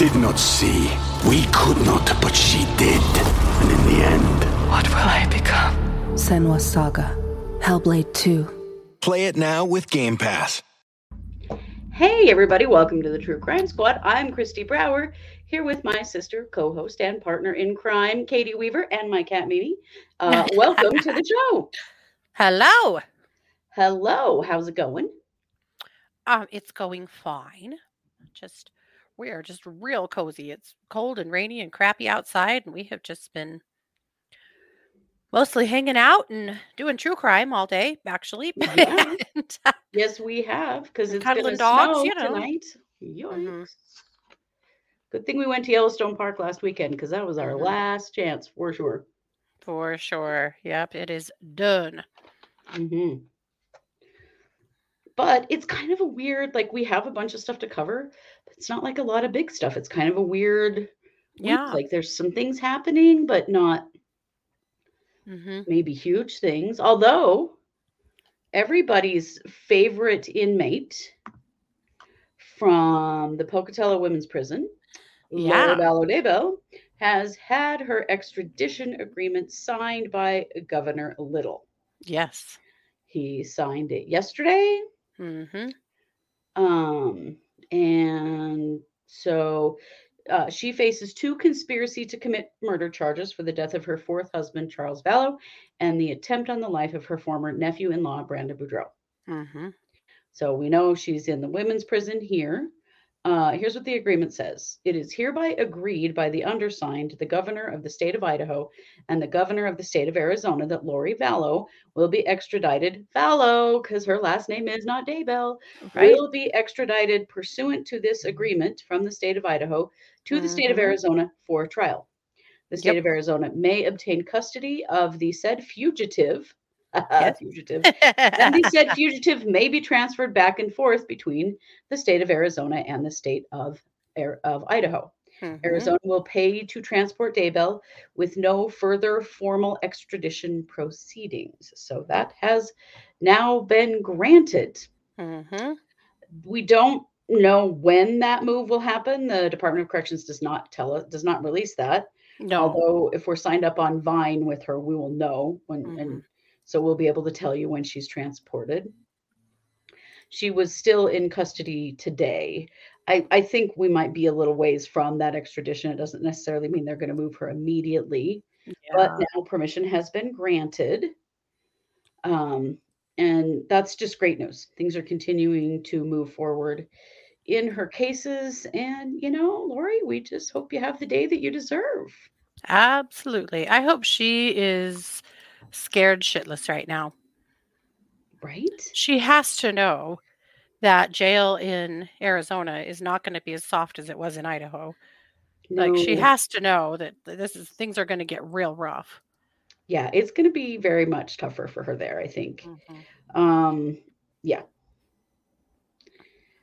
did not see. We could not, but she did. And in the end, What will I become? Senua's Saga. Hellblade 2. Play it now with Game Pass. Hey, everybody, welcome to the True Crime Squad. I'm Christy Brower, here with my sister, co host, and partner in crime, Katie Weaver, and my cat, Mimi. Uh, welcome to the show. Hello. Hello, how's it going? Um, it's going fine. Just we are just real cozy. It's cold and rainy and crappy outside, and we have just been mostly hanging out and doing true crime all day, actually. Yeah. And, uh, Yes, we have, because it's cuddling dogs, snow you know. tonight. Mhm. Good thing we went to Yellowstone Park last weekend, because that was our Mhm. last chance for sure. for sure. Yep, it is done. hmm But it's kind of a weird, like we have a bunch of stuff to cover. It's not like a lot of big stuff. It's kind of a weird week. Yeah. Like there's some things happening, but not hmm maybe huge things. Although everybody's favorite inmate from the Pocatello Women's Prison, Yeah. Lori Vallow has had her extradition agreement signed by Governor Little. Yes. He signed it yesterday. hmm Um, and so uh, she faces two conspiracy to commit murder charges for the death of her fourth husband, Charles Vallow, and the attempt on the life of her former nephew in law, Brandon Boudreaux. hmm So we know she's in the women's prison here. Uh, here's what the agreement says It is hereby agreed by the undersigned, the governor of the state of Idaho, and the governor of the state of Arizona that Lori Vallow will be extradited. Vallow, because her last name is not Daybell, Right. will be extradited pursuant to this agreement from the state of Idaho to the state of Mhm. Arizona for trial. The state Yep. of Arizona may obtain custody of the said fugitive. Fugitive and he said fugitive may be transferred back and forth between the state of Arizona and the state of, of Idaho. Mhm. Arizona will pay to transport Daybell with no further formal extradition proceedings. So that has now been granted. Mhm. We don't know when that move will happen. The Department of Corrections does not tell us, does not release that. No. Although if we're signed up on Vine with her, we will know when Mm-hmm. and so we'll be able to tell you when she's transported. She was still in custody today. I, I think we might be a little ways from that extradition. It doesn't necessarily mean they're going to move her immediately, but now permission has been granted. Um, and that's just great news. Things are continuing to move forward in her cases. And, you know, Lori, we just hope you have the day that you deserve. Absolutely. I hope she is scared shitless right now. Right? She has to know that jail in Arizona is not going to be as soft as it was in Idaho. Like she has to know that this is things are going to get real rough. yeah it's going to be very much tougher for her there i think Mhm. um yeah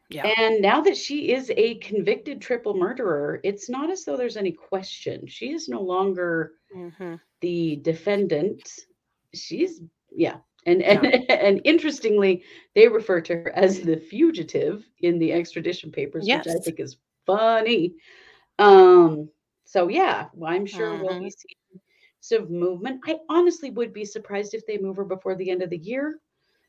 Yeah. and now that she is a convicted triple murderer it's not as though there's any question she is no longer Mhm. the defendant she's yeah. And and, and interestingly they refer to her as the fugitive in the extradition papers which i think is funny. Um so yeah well, i'm sure we'll Mm-hmm. be seeing some movement. I honestly would be surprised if they move her before the end of the year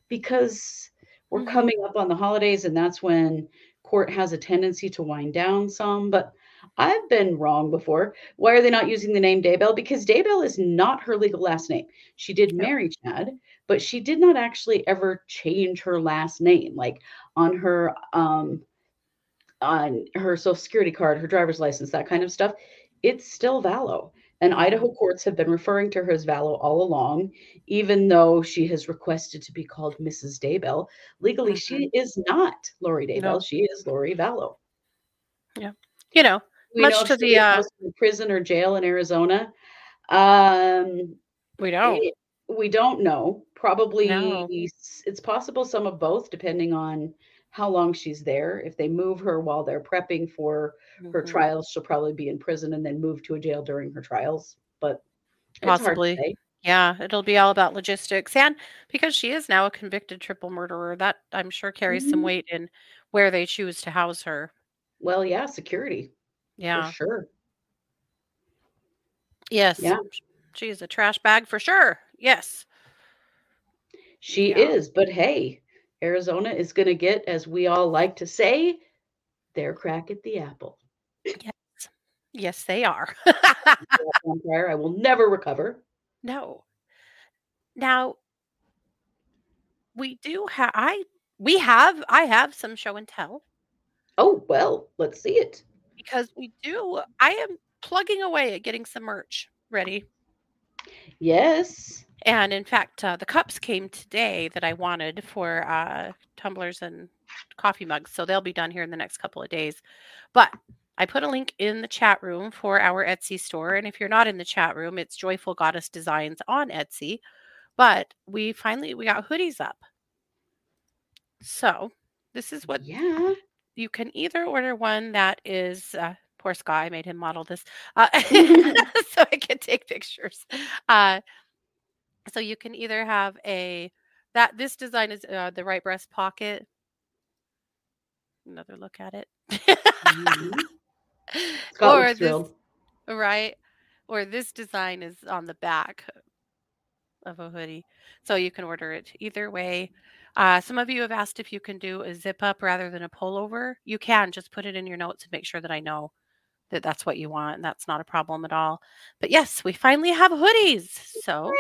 because we're Mhm. coming up on the holidays and that's when court has a tendency to wind down some but i've been wrong before why are they not using the name daybell because daybell is not her legal last name she did marry chad but she did not actually ever change her last name like on her um on her social security card her driver's license that kind of stuff it's still vallow And. Idaho courts have been referring to her as Vallow all along, even though she has requested to be called Mrs. Daybell. Legally, she is not Lori Daybell. No. She is Lori Vallow. Yeah. You know, We Much to the, uh, prison or jail in Arizona. Um, we don't. it- we don't know. Probably No. it's possible some of both, depending on how long she's there. If they move her while they're prepping for her Mhm. trials, she'll probably be in prison and then move to a jail during her trials. But it's hard to Possibly. Yeah, it'll be all about logistics. And because she is now a convicted triple murderer, that I'm sure carries some Mhm. weight in where they choose to house her. Well, yeah, security Yeah. for sure. Yes. Yeah. She is a trash bag for sure. Yes. She Yeah. is, but hey, Arizona is going to get, as we all like to say, their crack at the apple. Yes, yes they are. Vampire I will never recover. no. Now, we do have, I, we have, I have some show and tell Oh, well, let's see it. Because we do, I am plugging away at getting some merch ready. Yes. And in fact, uh, the cups came today that I wanted for uh, tumblers and coffee mugs. So they'll be done here in the next couple of days. But I put a link in the chat room for our Etsy store. And if you're not in the chat room, it's Joyful Goddess Designs on Etsy. But we finally we got hoodies up. So this is what Yeah. You can either order one that is uh, poor Scott. I made him model this uh, so I can take pictures. Uh, so you can either have a that this design is uh, the right breast pocket. Another look at it. Mhm. Or this thrilled. right, or this design is on the back of a hoodie, so you can order it either way. Uh, some of you have asked if you can do a zip up rather than a pullover. You can just put it in your notes and make sure that I know that that's what you want, and that's not a problem at all. But yes, we finally have hoodies. So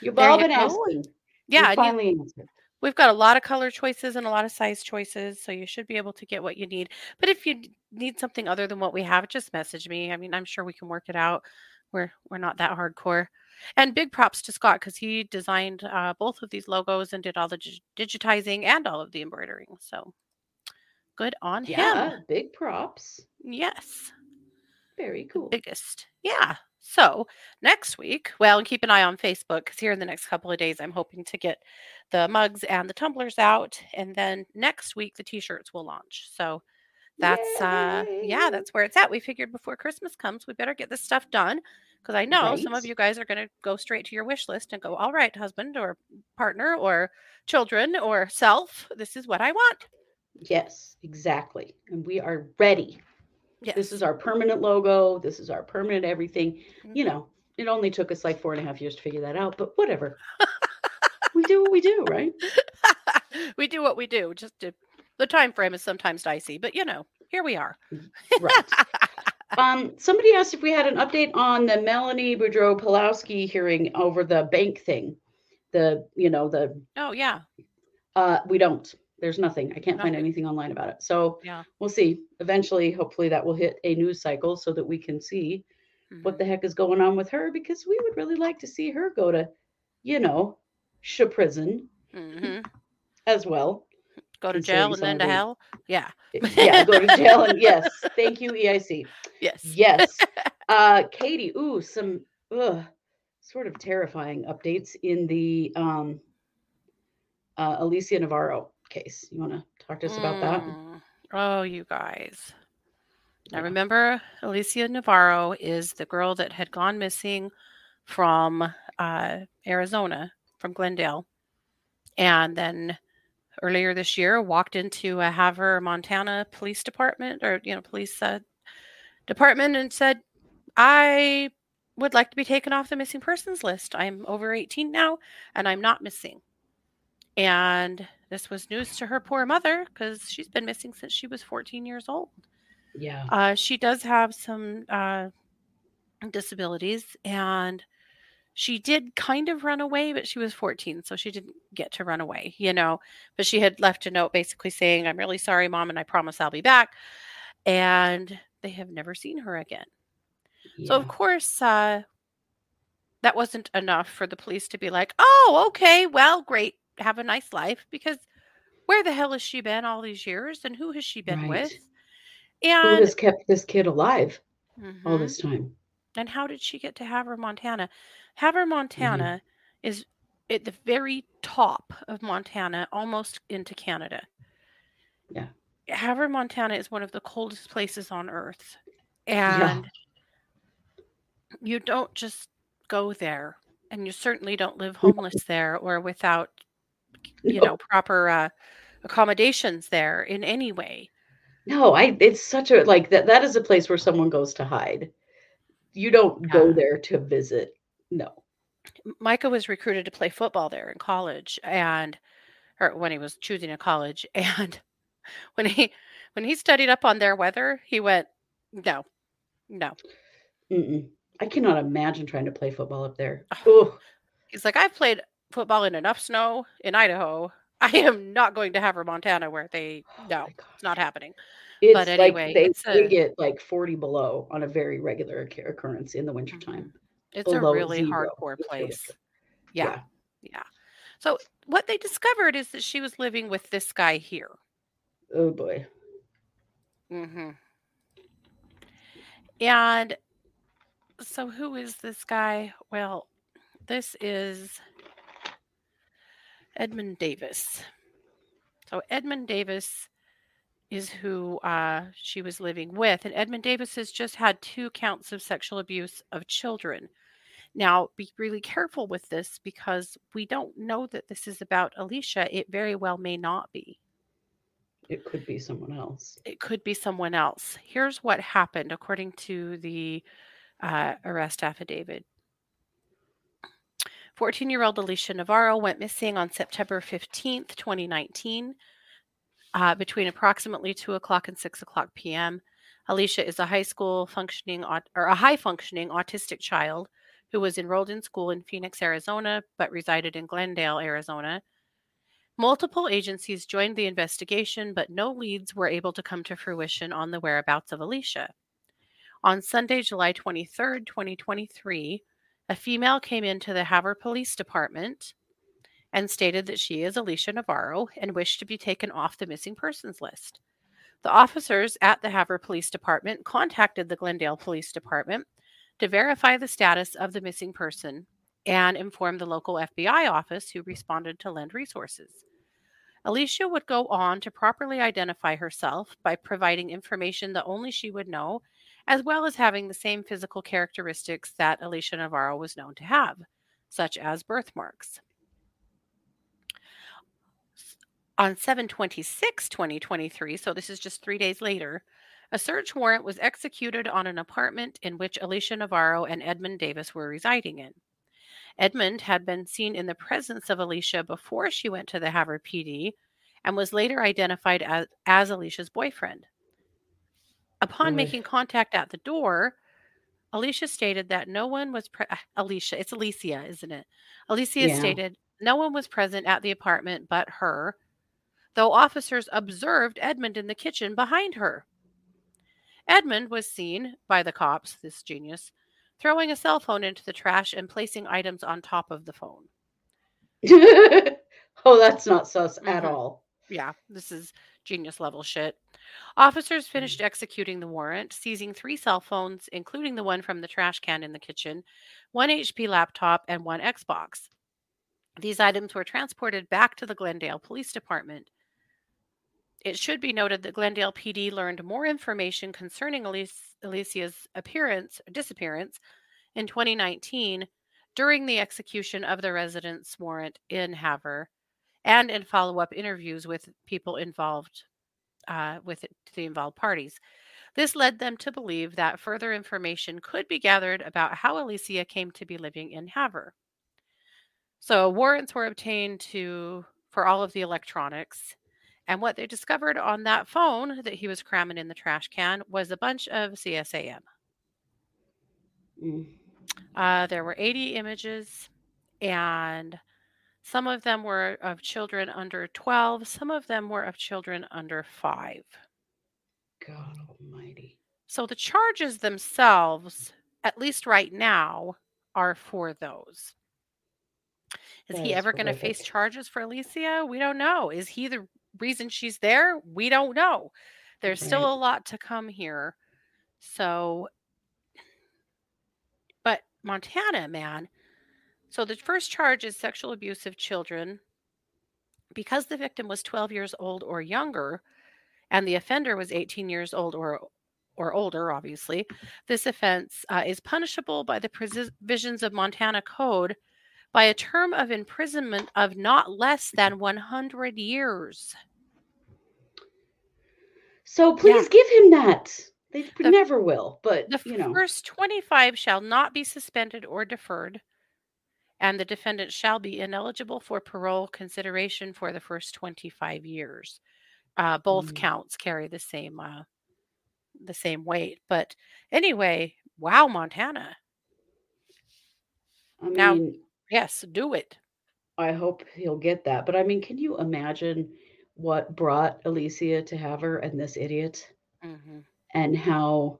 you're There Bob you and asking. yeah, You you- finally answered. we've got a lot of color choices and a lot of size choices, so you should be able to get what you need. But if you need something other than what we have, just message me. I mean, I'm sure we can work it out. We're we're not that hardcore. And big props to Scott because he designed uh, both of these logos and did all the dig- digitizing and all of the embroidering. So good on Yeah, him. big props. Yes. Very cool. biggest. Yeah. So next week, well, and keep an eye on Facebook because here in the next couple of days, I'm hoping to get the mugs and the tumblers out. And then next week, the t shirts will launch. So that's, uh, yeah, that's where it's at. We figured before Christmas comes, we better get this stuff done because I know some of you guys are going to go straight to your wish list and go, all right, husband or partner or children or self, this is what I want. Yes, exactly. And we are ready. Yes. This is our permanent logo. This is our permanent everything. You Mhm. know, it only took us like four and a half years to figure that out, but whatever. we do what we do, right? we do what we do. Just to, the time frame is sometimes dicey, but you know, here we are. Right. um, somebody asked if we had an update on the Melanie Boudreaux Pawlowski hearing over the bank thing. The, you know, the oh yeah, uh we don't. There's nothing. I can't find anything online about it. So yeah. we'll see. Eventually, hopefully that will hit a news cycle so that we can see what Mhm. the heck is going on with her because we would really like to see her go to, you know, sh prison Mhm. as well. Go to jail and then to hell. Yeah. Yeah, go to jail and yes, thank you, EIC. Yes. Yes. Uh Katie, ooh, some ugh, sort of terrifying updates in the um uh Alicia Navarro case. You want to talk to us about that? Mm. Oh, you guys. Now remember, Alicia Navarro is the girl that had gone missing from uh, Arizona, from Glendale, and then earlier this year walked into a Havre, Montana police department or you know police uh, department and said, "I would like to be taken off the missing persons list. I'm over 18 now, and I'm not missing." And this was news to her poor mother because she's been missing since she was 14 years old. Yeah. Uh, she does have some uh, disabilities, and she did kind of run away, but she was 14, so she didn't get to run away, you know. But she had left a note basically saying, I'm really sorry, mom, and I promise I'll be back. And they have never seen her again. So, of course, uh, that wasn't enough for the police to be like, oh, okay, well, great, have a nice life. Because where the hell has she been all these years and who has she been Right. with? And who has kept this kid alive all Mhm. this time? And how did she get to Havre, Montana? Havre, Montana is at the very top of Montana, almost into Canada. Yeah. Havre, Montana is one of the coldest places on earth. Yeah. And you don't just go there. And you certainly don't live homeless there or without, you know, proper uh, accommodations there in any way. No, I it's such a like that that is a place where someone goes to hide. You don't go there to visit. No. Micah was recruited to play football there in college and or when he was choosing a college and when he when he studied up on their weather, he went, "No. No." Mm-mm. I cannot imagine trying to play football up there. Oh, He's like, "I've played football in enough snow in Idaho. I am not going to Havre, Montana where they oh no, my it's not happening." It's But anyway, like they, it's they get like 40 below on a very regular occurrence in the wintertime. It's a really zero. hardcore place. ridiculous. Yeah, yeah. So what they discovered is that she was living with this guy here. Oh boy. Mm-hmm. And so, who is this guy? Well, this is Edmund Davis. So, Edmund Davis is who uh, she was living with. And Edmund Davis has just had two counts of sexual abuse of children. Now, be really careful with this because we don't know that this is about Alicia. It very well may not be It could be someone else. it could be someone else. Here's what happened according to the uh, arrest affidavit. 14 year old Alicia Navarro went missing on September 15th, 2019, uh, between approximately 2 o'clock and 6 o'clock p.m. Alicia is a high school functioning or a high functioning autistic child who was enrolled in school in Phoenix, Arizona, but resided in Glendale, Arizona. Multiple agencies joined the investigation, but no leads were able to come to fruition on the whereabouts of Alicia. On Sunday, July 23rd, 2023, a female came into the Havre Police Department and stated that she is Alicia Navarro and wished to be taken off the missing persons list. The officers at the Havre Police Department contacted the Glendale Police Department to verify the status of the missing person and inform the local FBI office who responded to lend resources. Alicia would go on to properly identify herself by providing information that only she would know, as well as having the same physical characteristics that Alicia Navarro was known to have, such as birthmarks. On 726, 2023, so this is just three days later, a search warrant was executed on an apartment in which Alicia Navarro and Edmund Davis were residing in. Edmund had been seen in the presence of Alicia before she went to the Havre PD and was later identified as, as Alicia's boyfriend. Upon Boy. making contact at the door, Alicia stated that no one was pre- ah, Alicia, it's Alicia, isn't it? Alicia Yeah. stated no one was present at the apartment but her, though officers observed Edmund in the kitchen behind her. Edmund was seen by the cops, this genius, throwing a cell phone into the trash and placing items on top of the phone. oh, that's not sus at Mhm. all. Yeah, this is genius level shit. Officers finished executing the warrant, seizing three cell phones, including the one from the trash can in the kitchen, one HP laptop, and one Xbox. These items were transported back to the Glendale Police Department. It should be noted that Glendale PD learned more information concerning Alicia's appearance disappearance in 2019 during the execution of the residence warrant in Havre and in follow-up interviews with people involved uh, with the involved parties. This led them to believe that further information could be gathered about how Alicia came to be living in Havre. So warrants were obtained to for all of the electronics, and what they discovered on that phone that he was cramming in the trash can was a bunch of CSAM. Mm. Uh, there were 80 images, and some of them were of children under 12, some of them were of children under five. God almighty. So the charges themselves at least right now, are for those. Is That he is ever going to face charges for Alicia? We don't know. Is he the reason she's there? We don't know. There's still Right. a lot to come here. So, but Montana, man. So the first charge is sexual abuse of children. Because the victim was 12 years old or younger, and the offender was 18 years old or or older, obviously, this offense uh, is punishable by the provisions of Montana Code by a term of imprisonment of not less than 100 years. So please give him that. They The- never will, but The you know. first 25 shall not be suspended or deferred, and the defendant shall be ineligible for parole consideration for the first 25 years. Uh, both Mm. counts carry the same uh, the same weight. But anyway, wow, Montana. I now- mean, Yes, do it. I hope he'll get that. But I mean, can you imagine what brought Alicia to have her and this idiot hmm and how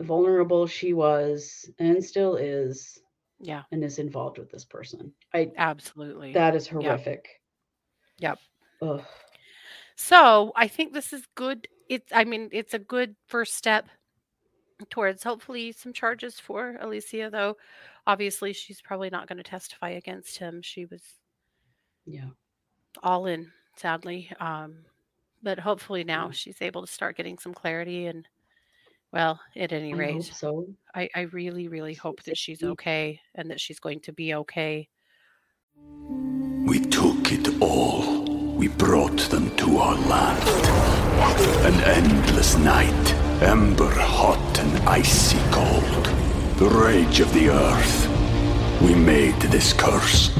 vulnerable she was and still is Yeah, and is involved with this person? I absolutely. that is horrific. Yep. Ugh. So I think this is good. It's I mean, it's a good first step towards hopefully some charges for Alicia, though. Obviously, she's probably not going to testify against him. She was Yeah. all in, sadly. Um, but hopefully now she's able to start getting some clarity and well, at any I rate, so. I, I really, really hope that she's okay and that she's going to be okay. We took it all. We brought them to our land. An endless night, ember hot and icy cold. The rage of the earth. We made this curse.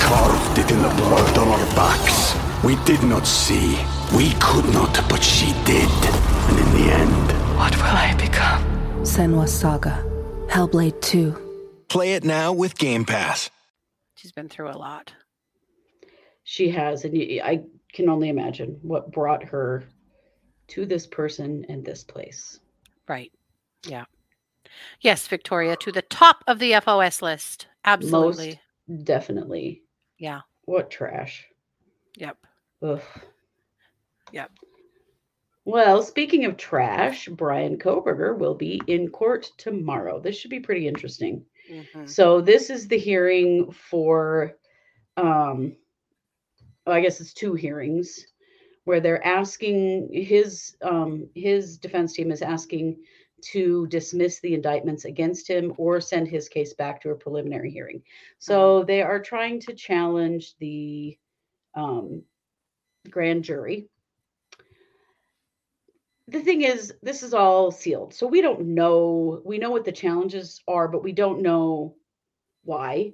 Carved it in the blood on our backs. We did not see. We could not, but she did. And in the end, What will I become? Senua's Saga. Hellblade 2. Play it now with Game Pass. She's been through a lot. She has, and I can only imagine what brought her to this person and this place. Right. Yeah. Yes, Victoria, to the top of the FOS list. Absolutely. Definitely. Yeah. What trash. Yep. Ugh. Yep. Well, speaking of trash, Bryan Kohberger will be in court tomorrow. This should be pretty interesting. Mhm. So this is the hearing for um well, I guess it's two hearings where they're asking his um his defense team is asking to dismiss the indictments against him or send his case back to a preliminary hearing. So they are trying to challenge the um grand jury. The thing is, this is all sealed. So we don't know. We know what the challenges are, but we don't know why.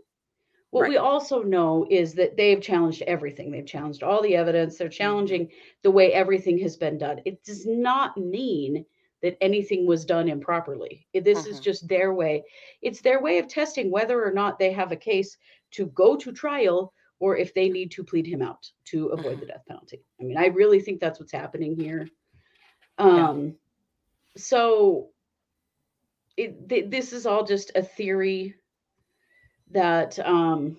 What we also know is that they've challenged everything. They've challenged all the evidence. They're Mm-hmm. challenging the way everything has been done. It does not mean that anything was done improperly. This is Mhm. just their way. It's their way of testing whether or not they have a case to go to trial or if they need to plead him out to avoid the death penalty. I mean, I really think that's what's happening here. Yeah. Um, so it, th- this is all just a theory that um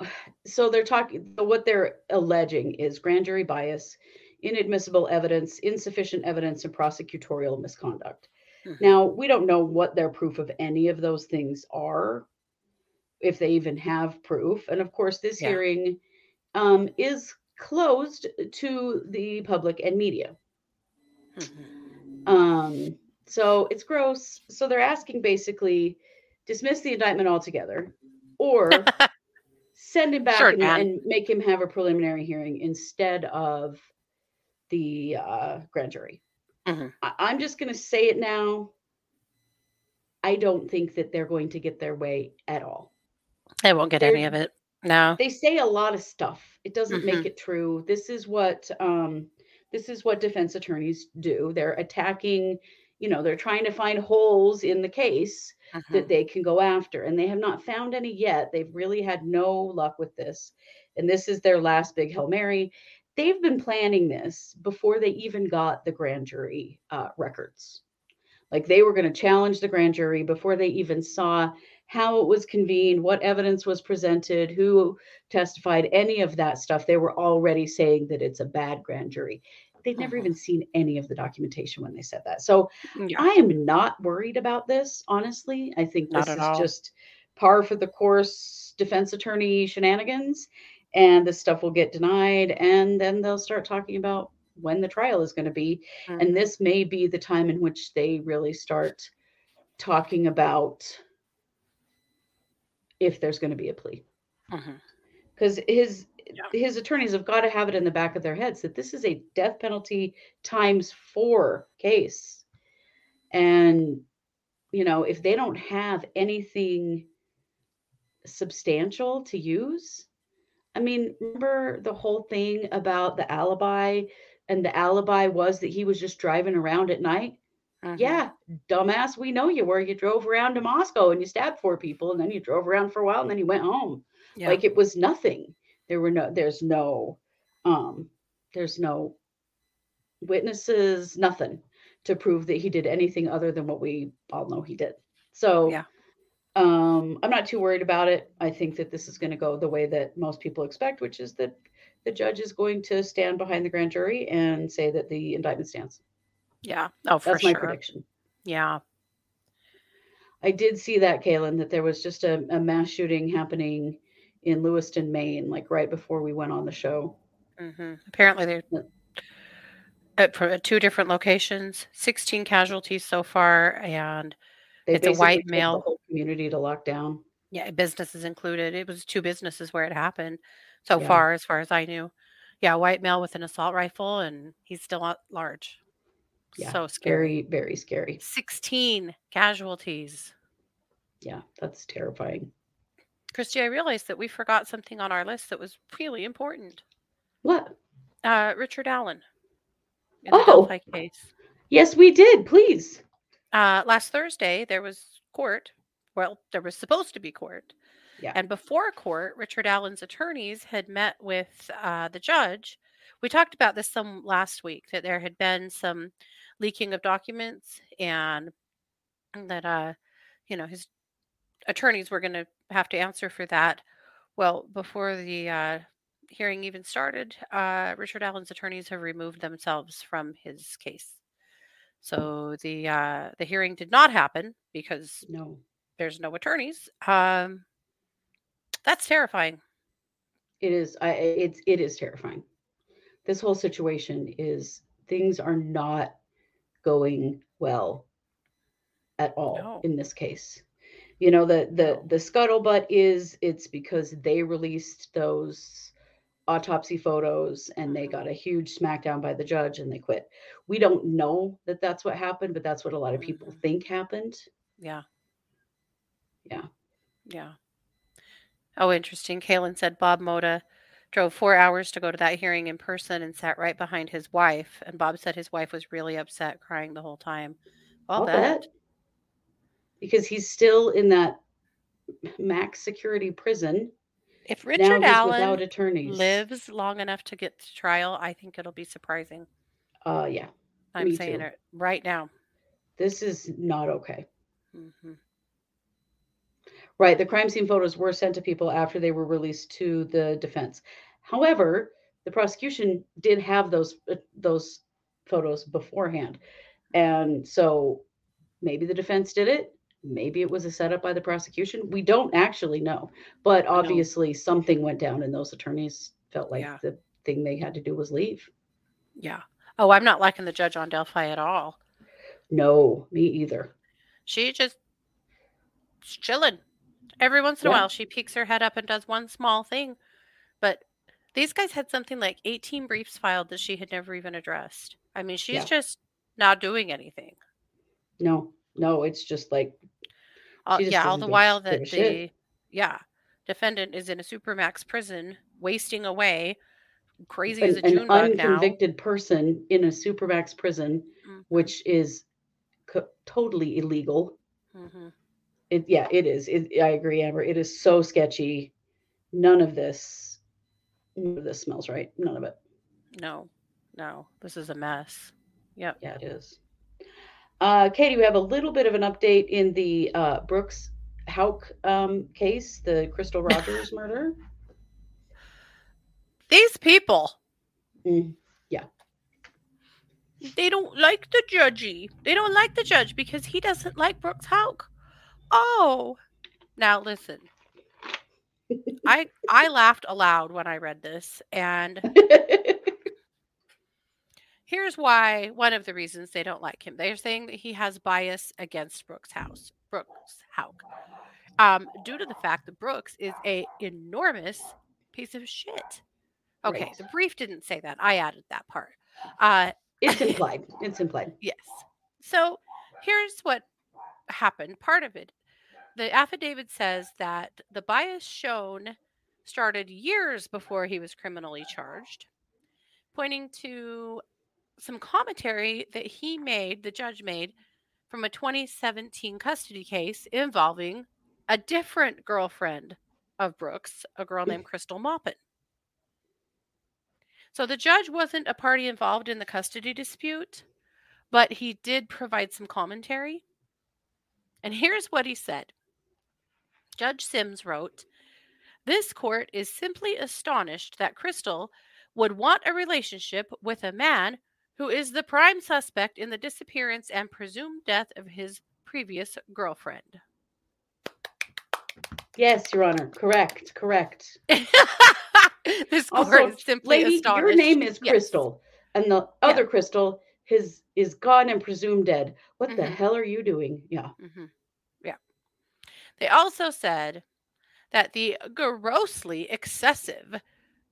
so they're talking what they're alleging is grand jury bias inadmissible evidence insufficient evidence and prosecutorial misconduct Mhm. now we don't know what their proof of any of those things are if they even have proof and of course this Yeah. hearing um, is closed to the public and media Mhm. um, so it's gross. So they're asking basically dismiss the indictment altogether or send him back Sure, and, and make him have a preliminary hearing instead of the uh, grand jury. Mhm. I, I'm just going to say it now. I don't think that they're going to get their way at all. They won't get any They're- of it. No. they say a lot of stuff it doesn't Mhm. make it true this is what um this is what defense attorneys do they're attacking you know they're trying to find holes in the case Mhm. that they can go after and they have not found any yet they've really had no luck with this and this is their last big hail mary they've been planning this before they even got the grand jury uh, records. Like they were going to challenge the grand jury before they even saw how it was convened, what evidence was presented, who testified, any of that stuff. They were already saying that it's a bad grand jury. They'd never Mhm. even seen any of the documentation when they said that. So Yeah. I am not worried about this, honestly. I think this is all. just par for the course defense attorney shenanigans, and this stuff will get denied, and then they'll start talking about when the trial is going to be. Mhm. And this may be the time in which they really start talking about if there's going to be a plea. Because his Yeah. his attorneys have got to have it in the back of their heads that this is a death penalty times four case. And you know, if they don't have anything substantial to use, I mean, remember the whole thing about the alibi, and the alibi was that he was just driving around at night. Mhm. Yeah, dumbass, we know you were. You drove around to Moscow and you stabbed four people, and then you drove around for a while, and then you went home. Yeah. Like it was nothing. There were no, there's no, um, there's no witnesses, nothing to prove that he did anything other than what we all know he did. So, Yeah. Um, I'm not too worried about it. I think that this is going to go the way that most people expect, which is that the judge is going to stand behind the grand jury and say that the indictment stands. yeah. Oh, for That's my prediction. Yeah. I did see that, Kaylin, that there was just a, a mass shooting happening in Lewiston, Maine, like right before we went on the show. hmm Apparently, they're Yeah. at, at two different locations. Sixteen casualties so far, and They It's a white male. Community to lock down. yeah, businesses included. It was two businesses where it happened so Yeah. far, as far as I knew. Yeah, white male with an assault rifle, and he's still at large. Yeah, so scary. Very, very scary. Sixteen casualties. Yeah, that's terrifying. Christy, I realized that we forgot something on our list that was really important. What? Uh, Richard Allen Oh. Case. Yes, we did. Please. Uh, last Thursday, there was court. Well, there was supposed to be court. Yeah. And before court, Richard Allen's attorneys had met with uh, the judge. We talked about this some last week that there had been some leaking of documents and that, uh, you know, his attorneys were going to have to answer for that. Well, before the uh, hearing even started, uh, Richard Allen's attorneys have removed themselves from his case. So the uh, the hearing did not happen because No, there's no attorneys. Um, that's terrifying. it is. I. It's. It is terrifying. This whole situation is. Things are not going well at all No. in this case. You know the the the scuttlebutt is it's because they released those autopsy photos and they got a huge smackdown by the judge and they quit. We don't know that that's what happened, but that's what a lot of people Mhm. think happened. Yeah. Yeah. Yeah. Oh, interesting. Kaylin said Bob Motta drove four hours to go to that hearing in person and sat right behind his wife. And Bob said his wife was really upset, crying the whole time. Bet. bet. Because he's still in that max security prison. If now Richard he's without Allen attorneys. lives long enough to get to trial, I think it'll be surprising. Uh yeah. I'm Me saying too. it right now. This is not okay. hmm Right. The crime scene photos were sent to people after they were released to the defense. However, the prosecution did have those uh, those photos beforehand. And so maybe the defense did it. Maybe it was a setup by the prosecution. We don't actually know. But obviously something went down and those attorneys felt like Yeah. the thing they had to do was leave. Yeah. Oh, I'm not liking the judge on Delphi at all. No, me either. She just chilling. Every once in a while, she peeks her head up and does one small thing. But these guys had something like 18 briefs filed that she had never even addressed. I mean, she's Yeah. just not doing anything. No, no, it's just like All, just yeah, all the while that a shit. the yeah defendant is in a supermax prison, wasting away, crazy as an, a an June bug now. unconvicted person in a supermax prison, Mhm, which is co- totally illegal. mhm. It, yeah, it is. It, I agree, Amber. It is so sketchy. None of this, none of this smells right. None of it. No, no, this is a mess. Yep. Yeah, it is. Uh, Katie, we have a little bit of an update in the uh, Brooks Houck um, case, the Crystal Rogers murder. These people. Mm, yeah. They don't like the judgy. They don't like the judge because he doesn't like Brooks Houck. Oh. Now listen. I I laughed aloud when I read this and here's why one of the reasons they don't like him. They're saying that he has bias against Brooks House. Brooks Houck. Um, due to the fact that Brooks is a enormous piece of shit. Okay, Right. the brief didn't say that. I added that part. Uh, it's implied. It's implied. yes. So here's what happened. Part of it, the affidavit says that the bias shown started years before he was criminally charged, pointing to some commentary that he made, the judge made, from a 2017 custody case involving a different girlfriend of Brooks, a girl mm. named Crystal Maupin. So the judge wasn't a party involved in the custody dispute, but he did provide some commentary. And here's what he said Judge Simms wrote This court is simply astonished that Crystal would want a relationship with a man who is the prime suspect in the disappearance and presumed death of his previous girlfriend. Yes, Your Honor. Correct. Correct. this court Also, is simply lady, astonished. your name is Yes. Crystal, and the other Crystal his is gone and presumed dead. What the Mhm. hell are you doing? Yeah. hmm Yeah. They also said that the grossly excessive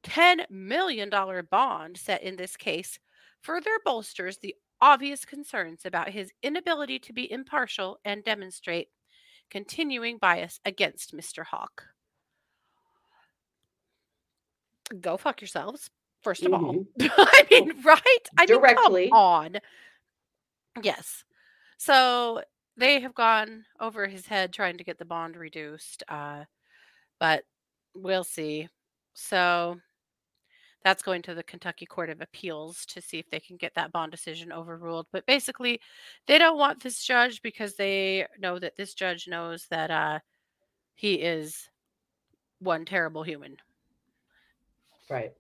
$10 million bond set in this case further bolsters the obvious concerns about his inability to be impartial and demonstrate continuing bias against Mr. Houck. Go fuck yourselves, first of all. I mean, right? I mean, Directly. come on. Yes. So they have gone over his head trying to get the bond reduced, uh, but we'll see. So that's going to the Kentucky Court of Appeals to see if they can get that bond decision overruled. But basically, they don't want this judge because they know that this judge knows that uh, he is one terrible human. Right.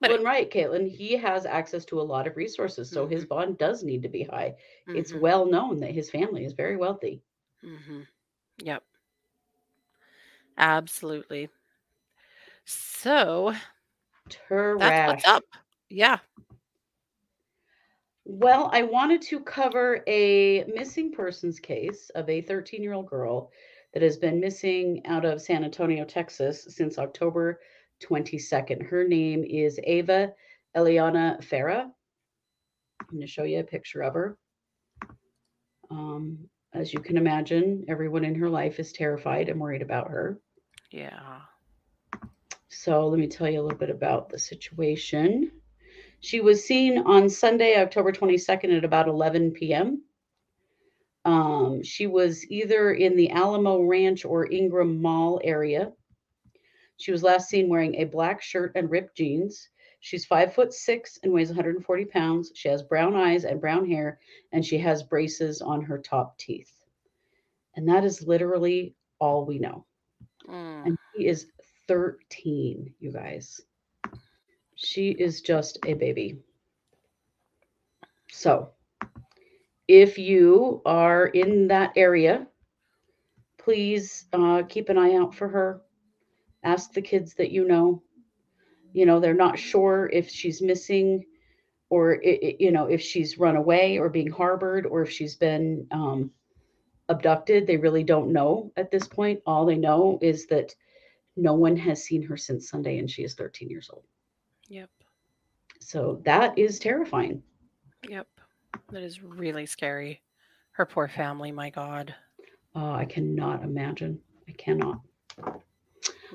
But well, it- and right, Caitlin, he has access to a lot of resources, so his bond does need to be high. It's Mhm, well known that his family is very wealthy. Mm-hmm. Yep. Absolutely. So that's what's up. Yeah. Well, I wanted to cover a missing persons case of a 13 year old girl that has been missing out of San Antonio, Texas since October 22nd. Her name is Ava Eilliana Ferrer. I'm going to show you a picture of her. Um, as you can imagine, everyone in her life is terrified and worried about her. Yeah. So let me tell you a little bit about the situation. She was seen on Sunday, October 22nd at about 11 p.m. Um, she was either in the Alamo Ranch or Ingram Mall area. She was last seen wearing a black shirt and ripped jeans. She's five foot six and weighs 140 pounds. She has brown eyes and brown hair, and she has braces on her top teeth. And that is literally all we know Mm. and she is 13 you guys. She is just a baby. So if you are in that area please uh, keep an eye out for her. Ask the kids that you know. You know they're not sure if she's missing or i- i- you know if she's run away or being harbored or if she's been um, abducted. They really don't know at this point. All they know is that no one has seen her since sunday and she is 13 years old Yep. so that is terrifying Yep. That is really scary. Her poor family, my God. oh i cannot imagine i cannot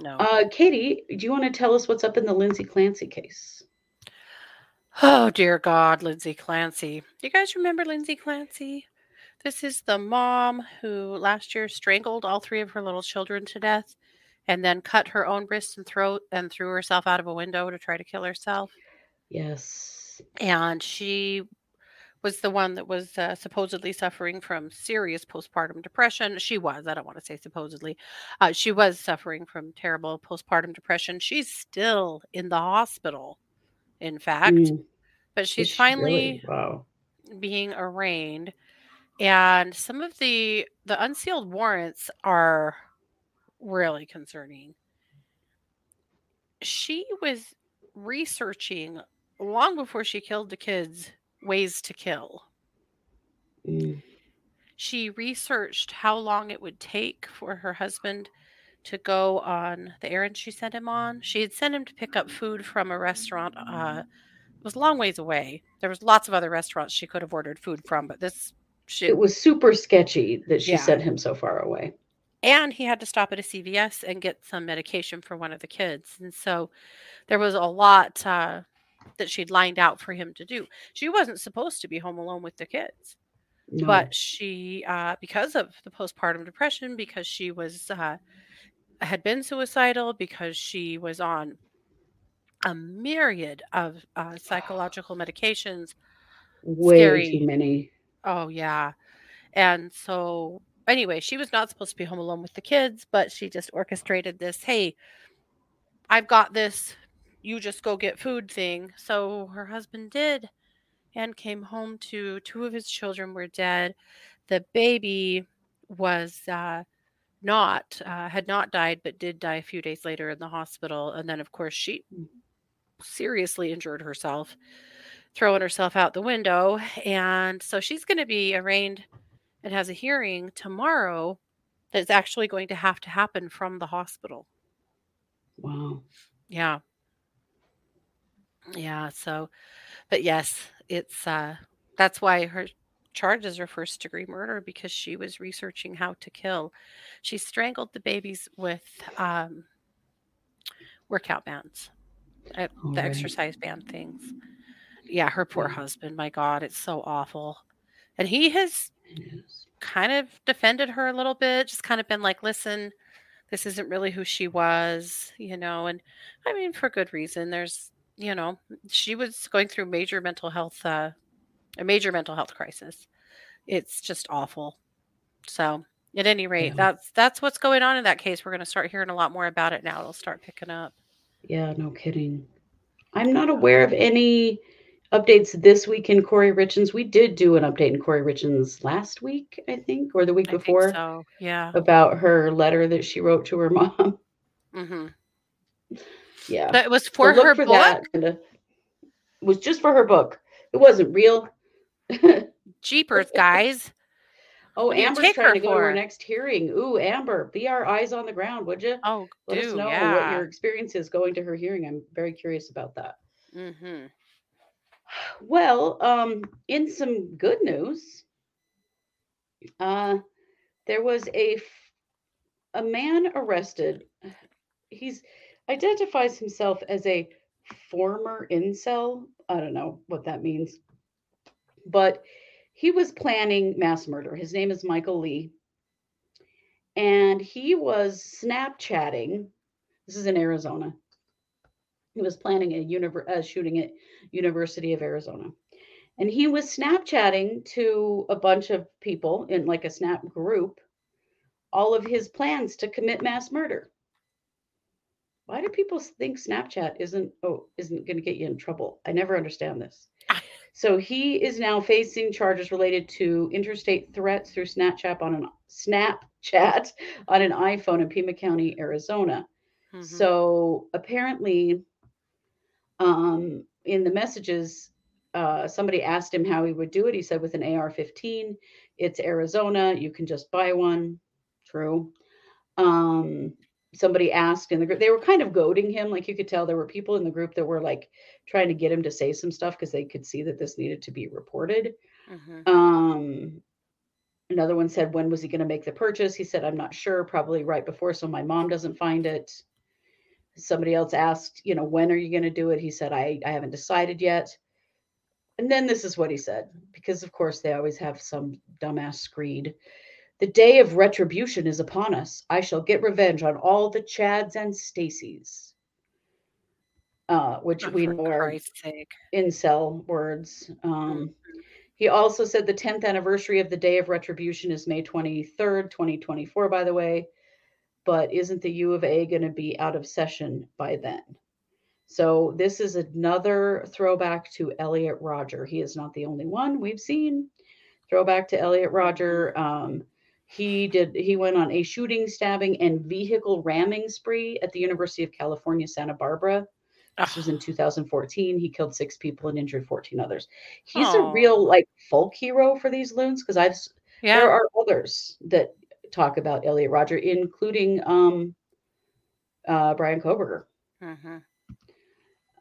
No. uh katie do you want to tell us what's up in the lindsay clancy case oh, dear God, Lindsay Clancy. You guys remember Lindsay Clancy? This is the mom who last year strangled all three of her little children to death and then cut her own wrists and throat and threw herself out of a window to try to kill herself. Yes. and she was the one that was uh, supposedly suffering from serious postpartum depression. She was, I don't want to say supposedly, uh, she was suffering from terrible postpartum depression. She's still in the hospital, in fact, Mm, but she's she finally really? Wow. being arraigned. And some of the the unsealed warrants are really concerning. She was researching long before she killed the kids ways to kill. Mm, She researched how long it would take for her husband to go on the errand she sent him on. She had sent him to pick up food from a restaurant. Uh, it was a long ways away. There was lots of other restaurants she could have ordered food from, but this she It was super sketchy that she Yeah. sent him so far away. And he had to stop at a CVS and get some medication for one of the kids. And so there was a lot uh, that she'd lined out for him to do. She wasn't supposed to be home alone with the kids. No. but she uh, because of the postpartum depression because she was uh, had been suicidal because she was on a myriad of uh, psychological medications way scary. too many. oh yeah and so anyway she was not supposed to be home alone with the kids but she just orchestrated this hey i've got this you just go get food thing. So her husband did and came home to two of his children were dead. The baby was uh, not uh, had not died but did die a few days later in the hospital and then of course she seriously injured herself throwing herself out the window and so she's going to be arraigned and has a hearing tomorrow that's actually going to have to happen from the hospital Wow. yeah yeah so but yes it's uh that's why her charges are first degree murder because she was researching how to kill she strangled the babies with um workout bands uh, All the right. exercise band things yeah her poor husband my god it's so awful and he has. Kind of defended her a little bit, just kind of been like, listen, this isn't really who she was, you know, and I mean, for good reason. There's, you know, she was going through major mental health, uh, a major mental health crisis. It's just awful. So, at any rate, Yeah. that's that's what's going on in that case. We're going to start hearing a lot more about it now. It'll start picking up. Yeah, no kidding. I'm not aware of any updates this week in Kouri Richins. We did do an update in Kouri Richins last week, I think, or the week I think before so. Yeah. about her letter that she wrote to her mom. hmm yeah. But it was for look her for book. that. and, uh, It was just for her book. It wasn't real. Jeepers, guys. Oh, What Amber's take trying her to go to her next hearing. Ooh, Amber, be our eyes on the ground, would you? Oh, Let us do know what your experience is going to her hearing. I'm very curious about that. hmm Well, um, in some good news, uh, there was a a man arrested. He's identifies himself as a former incel. I don't know what that means, but he was planning mass murder. His name is Michael Lee, and he was Snapchatting. This is in Arizona. He was planning a univer- uh, shooting at University of Arizona. And he was Snapchatting to a bunch of people in like a Snap group all of his plans to commit mass murder. Why do people think Snapchat isn't oh isn't going to get you in trouble? I never understand this. So he is now facing charges related to interstate threats through Snapchat on an Snapchat on an iPhone in Pima County, Arizona. Mhm. So apparently, um, in the messages, uh, somebody asked him how he would do it. He said with an AR-15, it's Arizona. You can just buy one. True. Um, somebody asked in the group. They were kind of goading him. Like you could tell, there were people in the group that were like trying to get him to say some stuff because they could see that this needed to be reported. Mhm. Um, another one said, when was he going to make the purchase? He said, I'm not sure, probably right before, so my mom doesn't find it. Somebody else asked, you know, when are you going to do it? He said, I, I haven't decided yet. And then this is what he said, because of course they always have some dumbass screed. The day of retribution is upon us. I shall get revenge on all the Chads and Stacys. uh, which Oh, we know are incel words. Um, Mhm. he also said the 10th anniversary of the Day of Retribution is May 23rd, 2024, by the way. But isn't the U of A going to be out of session by then? So this is another throwback to Elliot Rodger. He is not the only one we've seen. Throwback to Elliot Rodger. Um, he did. He went on a shooting, stabbing, and vehicle ramming spree at the University of California, Santa Barbara. This was in 2014. He killed six people and injured 14 others. He's a real like folk hero for these loons because I've Yeah. there are others that talk about Elliot Rodger, including um, uh, Bryan Kohberger. hmm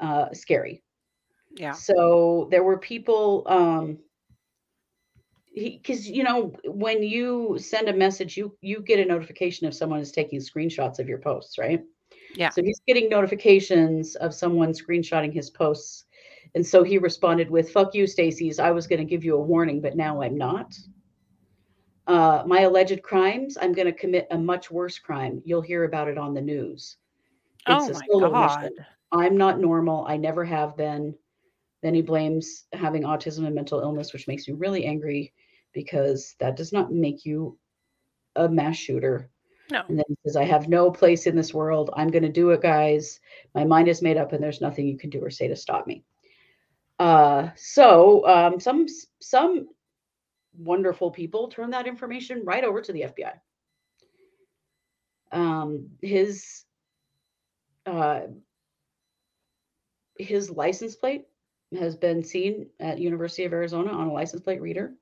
Uh, scary. Yeah. So there were people. Um, because you know when you send a message, you you get a notification if someone is taking screenshots of your posts, right? Yeah. So he's getting notifications of someone screenshotting his posts. And so he responded with, fuck you, Stacey's. I was going to give you a warning, but now I'm not. Uh, my alleged crimes, I'm going to commit a much worse crime. You'll hear about it on the news. Oh a my God. mission. I'm not normal. I never have been. Then he blames having autism and mental illness, which makes me really angry because that does not make you a mass shooter. No. And then he says, I have no place in this world. I'm going to do it, guys. My mind is made up, and there's nothing you can do or say to stop me. Uh, so um, some some wonderful people turn that information right over to the FBI. Um, his uh, his license plate has been seen at University of Arizona on a license plate reader.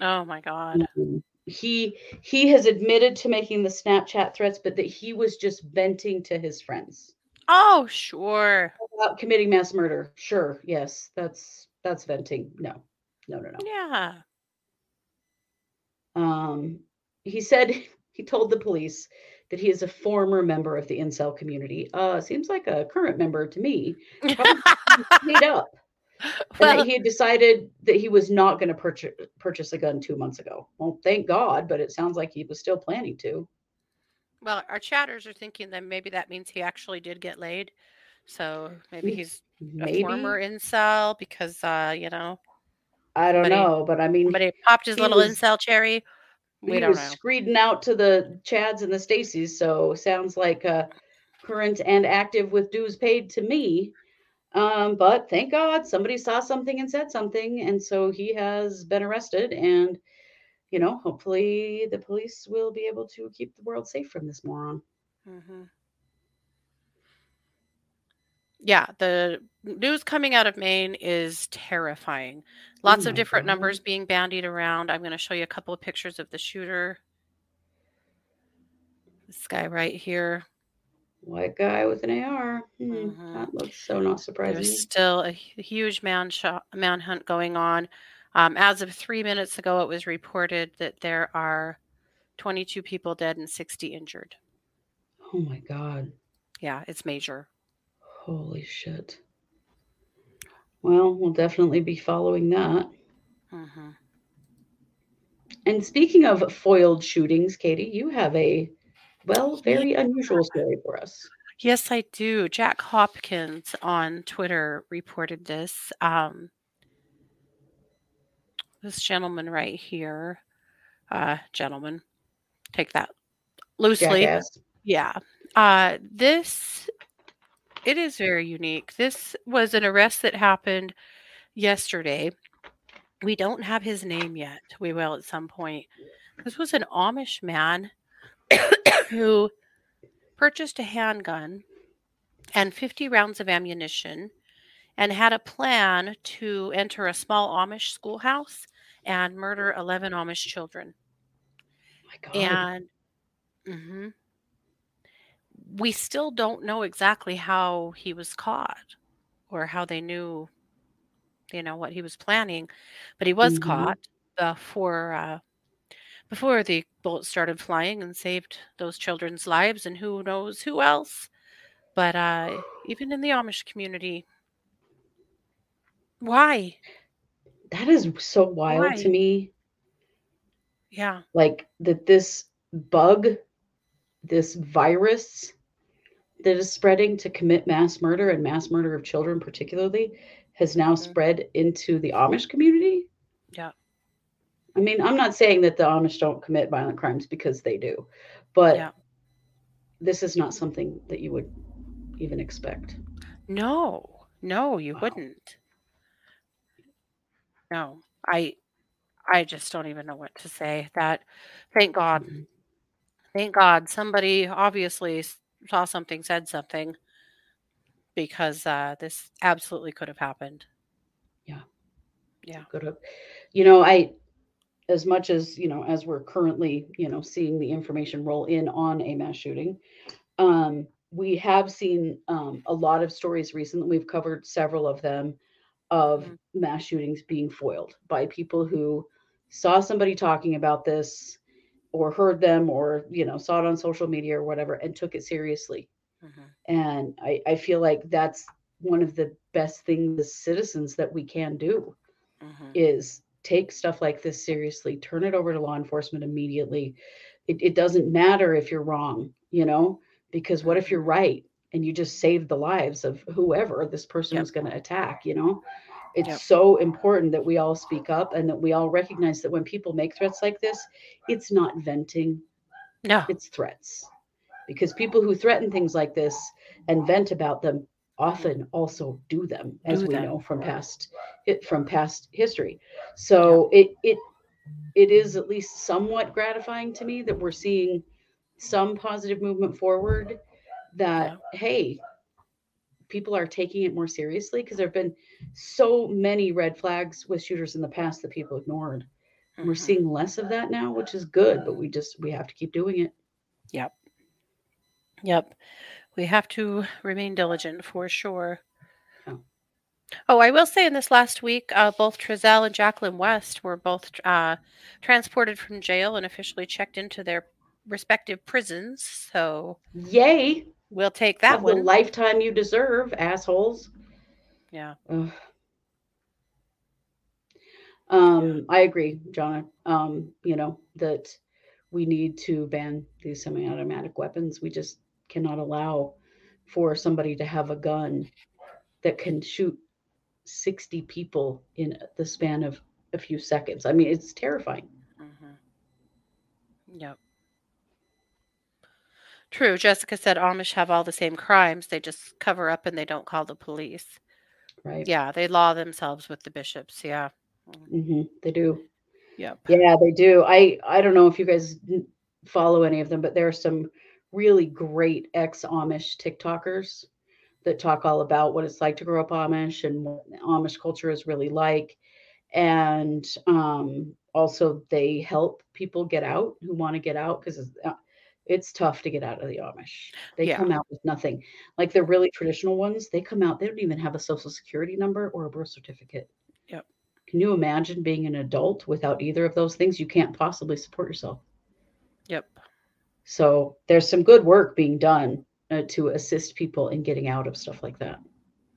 Oh my God. Um, he he has admitted to making the Snapchat threats, but that he was just venting to his friends Oh, sure. about committing mass murder. Sure, yes, that's that's venting. No, no, no, no. Yeah. Um, he said he told the police that he is a former member of the incel community. Uh, seems like a current member to me. Made up. Well, that he had decided that he was not going to purchase purchase a gun two months ago. Well, thank God, but it sounds like he was still planning to. well, our chatters are thinking that maybe that means he actually did get laid. So maybe he's a former incel because, uh, you know, I don't somebody- know, but I mean, somebody popped his he little was- incel cherry. We he don't was know. screeding out to the Chads and the Stacys, so sounds like uh, current and active with dues paid to me. Um, but thank God somebody saw something and said something, and so he has been arrested. And you know, hopefully the police will be able to keep the world safe from this moron. hmm Yeah, the news coming out of Maine is terrifying. Lots Oh of different God. numbers being bandied around. I'm going to show you a couple of pictures of the shooter. This guy right here. White guy with an AR. Hmm, Mhm. That looks so not surprising. There's still a huge man shot, manhunt going on. Um, as of three minutes ago, it was reported that there are 22 people dead and 60 injured. Oh my God. Yeah, it's major. Holy shit. Well, we'll definitely be following that. hmm And speaking of foiled shootings, Katie, you have a well, very unusual story for us. Yes, I do. Jack Hopkins on Twitter reported this. Um, this gentleman right here, uh, gentleman, take that loosely. Jackass. Yeah. Uh, this, it is very unique. This was an arrest that happened yesterday. We don't have his name yet. We will at some point. This was an Amish man who purchased a handgun and 50 rounds of ammunition and had a plan to enter a small Amish schoolhouse and murder 11 Amish children. My God. And mhm. We still don't know exactly how he was caught or how they knew, you know, what he was planning. But he was Mhm. caught before uh, before the bullets started flying and saved those children's lives, and who knows who else. But uh, even in the Amish community, why? that is so wild Why? to me. Yeah. Like that this bug, this virus that is spreading to commit mass murder and mass murder of children, particularly, has now Mhm. spread into the Amish community. Yeah. I mean, I'm not saying that the Amish don't commit violent crimes because they do, but Yeah. this is not something that you would even expect. No, no, you Wow. wouldn't. No, I, I just don't even know what to say. That, thank God, Mhm. thank God, somebody obviously saw something, said something, because uh, this absolutely could have happened. Yeah. Yeah, could have, you know, I, as much as, you know, as we're currently, you know, seeing the information roll in on a mass shooting, um, we have seen um, a lot of stories recently. We've covered several of them of Mhm. mass shootings being foiled by people who saw somebody talking about this or heard them or, you know, saw it on social media or whatever and took it seriously. Mhm. And I, I feel like that's one of the best things as citizens that we can do Mhm. is take stuff like this seriously, turn it over to law enforcement immediately. It, it doesn't matter if you're wrong, you know, because what if you're right and you just saved the lives of whoever this person Yep. was going to attack, you know? It's Yep. so important that we all speak up and that we all recognize that when people make threats like this, it's not venting, No, it's threats. Because people who threaten things like this and vent about them often also do them, as Do we them. know from past it from past history. So it it it is at least somewhat gratifying to me that we're seeing some positive movement forward. That hey, people are taking it more seriously because there have been so many red flags with shooters in the past that people ignored. And we're Mhm. seeing less of that now, which is good, but we just we have to keep doing it. Yep. Yep. We have to remain diligent for sure. Oh, I will say in this last week, uh, both Trezell and Jacqueline West were both uh, transported from jail and officially checked into their respective prisons. So Yay! We'll take that Have the one. lifetime you deserve, assholes. yeah. Ugh. Um, I agree, John. Um, you know, that we need to ban these semi-automatic weapons. We just cannot allow for somebody to have a gun that can shoot 60 people in the span of a few seconds. I mean, it's terrifying. hmm Yep. True. Jessica said Amish have all the same crimes. They just cover up and they don't call the police. Right. Yeah, they law themselves with the bishops. Yeah. hmm They do. Yep. Yeah, they do. I I don't know if you guys follow any of them, but there are some really great ex Amish TikTokers that talk all about what it's like to grow up Amish and what Amish culture is really like. And um, also, they help people get out who want to get out because it's, tough to get out of the Amish. They Yeah. come out with nothing. Like the really traditional ones, they come out, they don't even have a social security number or a birth certificate. Yep. Can you imagine being an adult without either of those things? You can't possibly support yourself. Yep. So there's some good work being done uh, to assist people in getting out of stuff like that.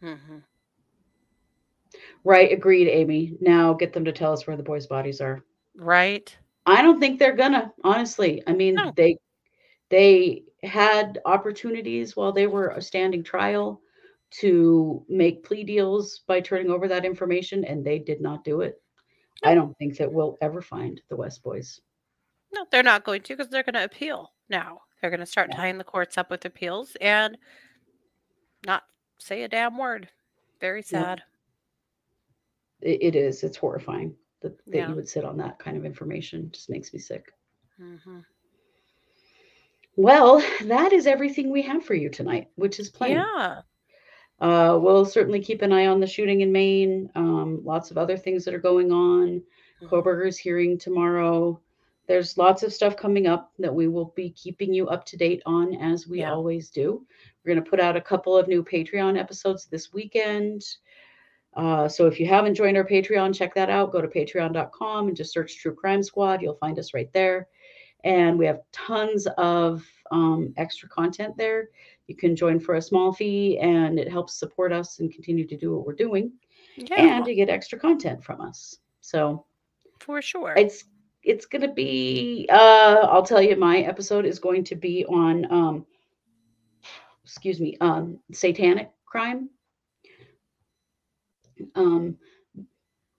hmm Right. Agreed, Amy. Now get them to tell us where the boys' bodies are. Right. I don't think they're gonna, honestly. I mean, No. they they had opportunities while they were a standing trial to make plea deals by turning over that information, and they did not do it. I don't think that we'll ever find the West Boys. No, they're not going to because they're going to appeal now. They're going to start Yeah. tying the courts up with appeals and not say a damn word. Very Yeah. sad. It, it is. It's horrifying that, that Yeah. you would sit on that kind of information. It just makes me sick. hmm Well, that is everything we have for you tonight, which is plenty. Yeah. Uh, we'll certainly keep an eye on the shooting in Maine. Um, lots of other things that are going on. Mhm. Kohberger's hearing tomorrow. There's lots of stuff coming up that we will be keeping you up to date on as we Yeah. always do. We're going to put out a couple of new Patreon episodes this weekend. Uh, so if you haven't joined our Patreon, check that out. Go to patreon.com and just search True Crime Squad. You'll find us right there. And we have tons of um, extra content there. You can join for a small fee, and it helps support us and continue to do what we're doing. Yeah. And you get extra content from us. So for sure. it's it's going to be. Uh, I'll tell you, my episode is going to be on um, excuse me, um, satanic crime. Um,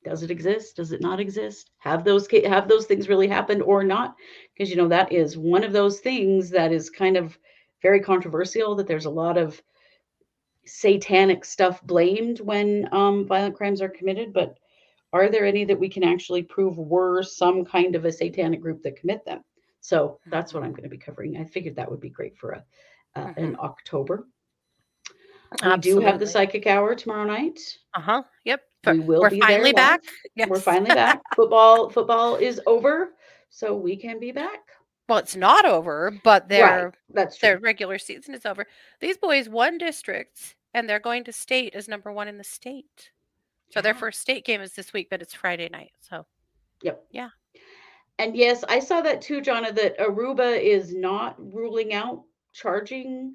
does it exist? Does it not exist? Have those have those things really happened or not? Because you know that is one of those things that is kind of very controversial. That there's a lot of satanic stuff blamed when um, violent crimes are committed, but are there any that we can actually prove were some kind of a satanic group that commit them? So that's what I'm going to be covering. I figured that would be great for a uh, in October. We do have the psychic hour tomorrow night. Uh-huh. Yep. We will We're be finally back. We're finally back. football football is over, so we can be back. Well, it's not over, but their right. That's true. their regular season is over. These boys won districts and they're going to state as number one in the state. So their first state game is this week, but it's Friday night. So Yep. Yeah. And yes, I saw that too, Jonna, that Aruba is not ruling out charging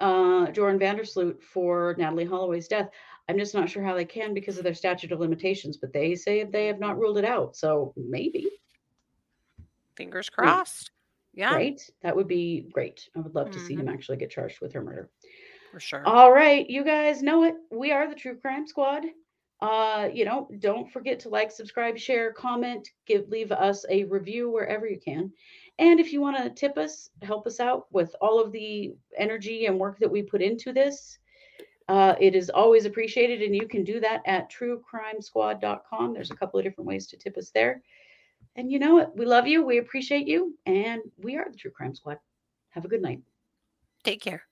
uh Jordan van der Sloot for Natalee Holloway's death. I'm just not sure how they can because of their statute of limitations, but they say they have not ruled it out. So maybe, fingers crossed. Yeah, right? That would be great. I would love to see Mhm. him actually get charged with her murder. for sure. All right, you guys know it. We are the True Crime Squad. Uh, you know, don't forget to like, subscribe, share, comment, give leave us a review wherever you can. And if you want to tip us, help us out with all of the energy and work that we put into this, uh, it is always appreciated. And you can do that at truecrimesquad.com. There's a couple of different ways to tip us there. And you know what? We love you. We appreciate you. And we are the True Crime Squad. Have a good night. Take care.